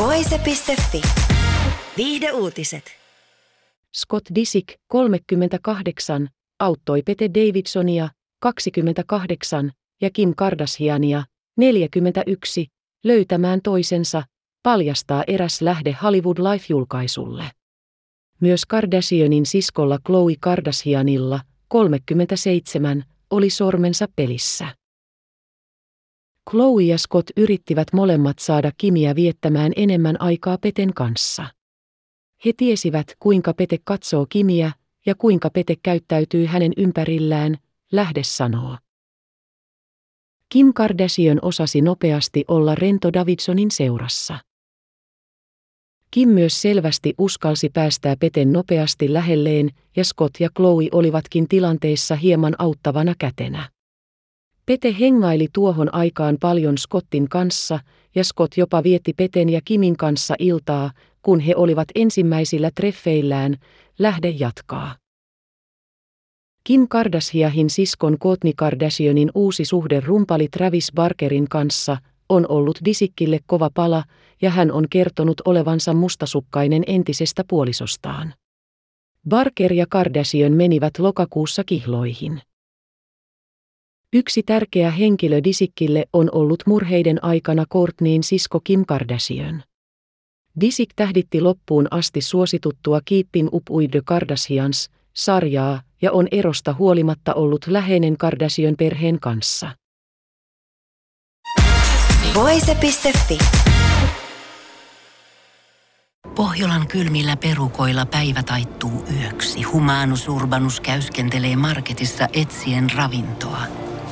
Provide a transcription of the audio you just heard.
Voise.fi. Viihde uutiset. Scott Disick, 38, auttoi Pete Davidsonia, 28, ja Kim Kardashiania, 41, löytämään toisensa, paljastaa eräs lähde Hollywood Life-julkaisulle. Myös Kardashianin siskolla Khloe Kardashianilla, 37, oli sormensa pelissä. Chloe ja Scott yrittivät molemmat saada Kimiä viettämään enemmän aikaa Peten kanssa. He tiesivät, kuinka Pete katsoo Kimiä ja kuinka Pete käyttäytyy hänen ympärillään, lähde sanoo. Kim Kardashian osasi nopeasti olla rento Davidsonin seurassa. Kim myös selvästi uskalsi päästää Peten nopeasti lähelleen ja Scott ja Chloe olivatkin tilanteessa hieman auttavana kätenä. Pete hengaili tuohon aikaan paljon Scottin kanssa ja Scott jopa vietti Peten ja Kimin kanssa iltaa, kun he olivat ensimmäisillä treffeillään, lähde jatkaa. Kim Kardashiahin siskon Kourtney Kardashianin uusi suhde rumpali Travis Barkerin kanssa on ollut Disikkille kova pala ja hän on kertonut olevansa mustasukkainen entisestä puolisostaan. Barker ja Kardashian menivät lokakuussa kihloihin. Yksi tärkeä henkilö Disikkille on ollut murheiden aikana Courtneyin sisko Kim Kardashian. Disik tähditti loppuun asti suosituttua Keeping Up with the Kardashians sarjaa ja on erosta huolimatta ollut läheinen Kardashian perheen kanssa. Voise.fi. Pohjolan kylmillä perukoilla päivä taittuu yöksi. Humanus Urbanus käyskentelee marketissa etsien ravintoa.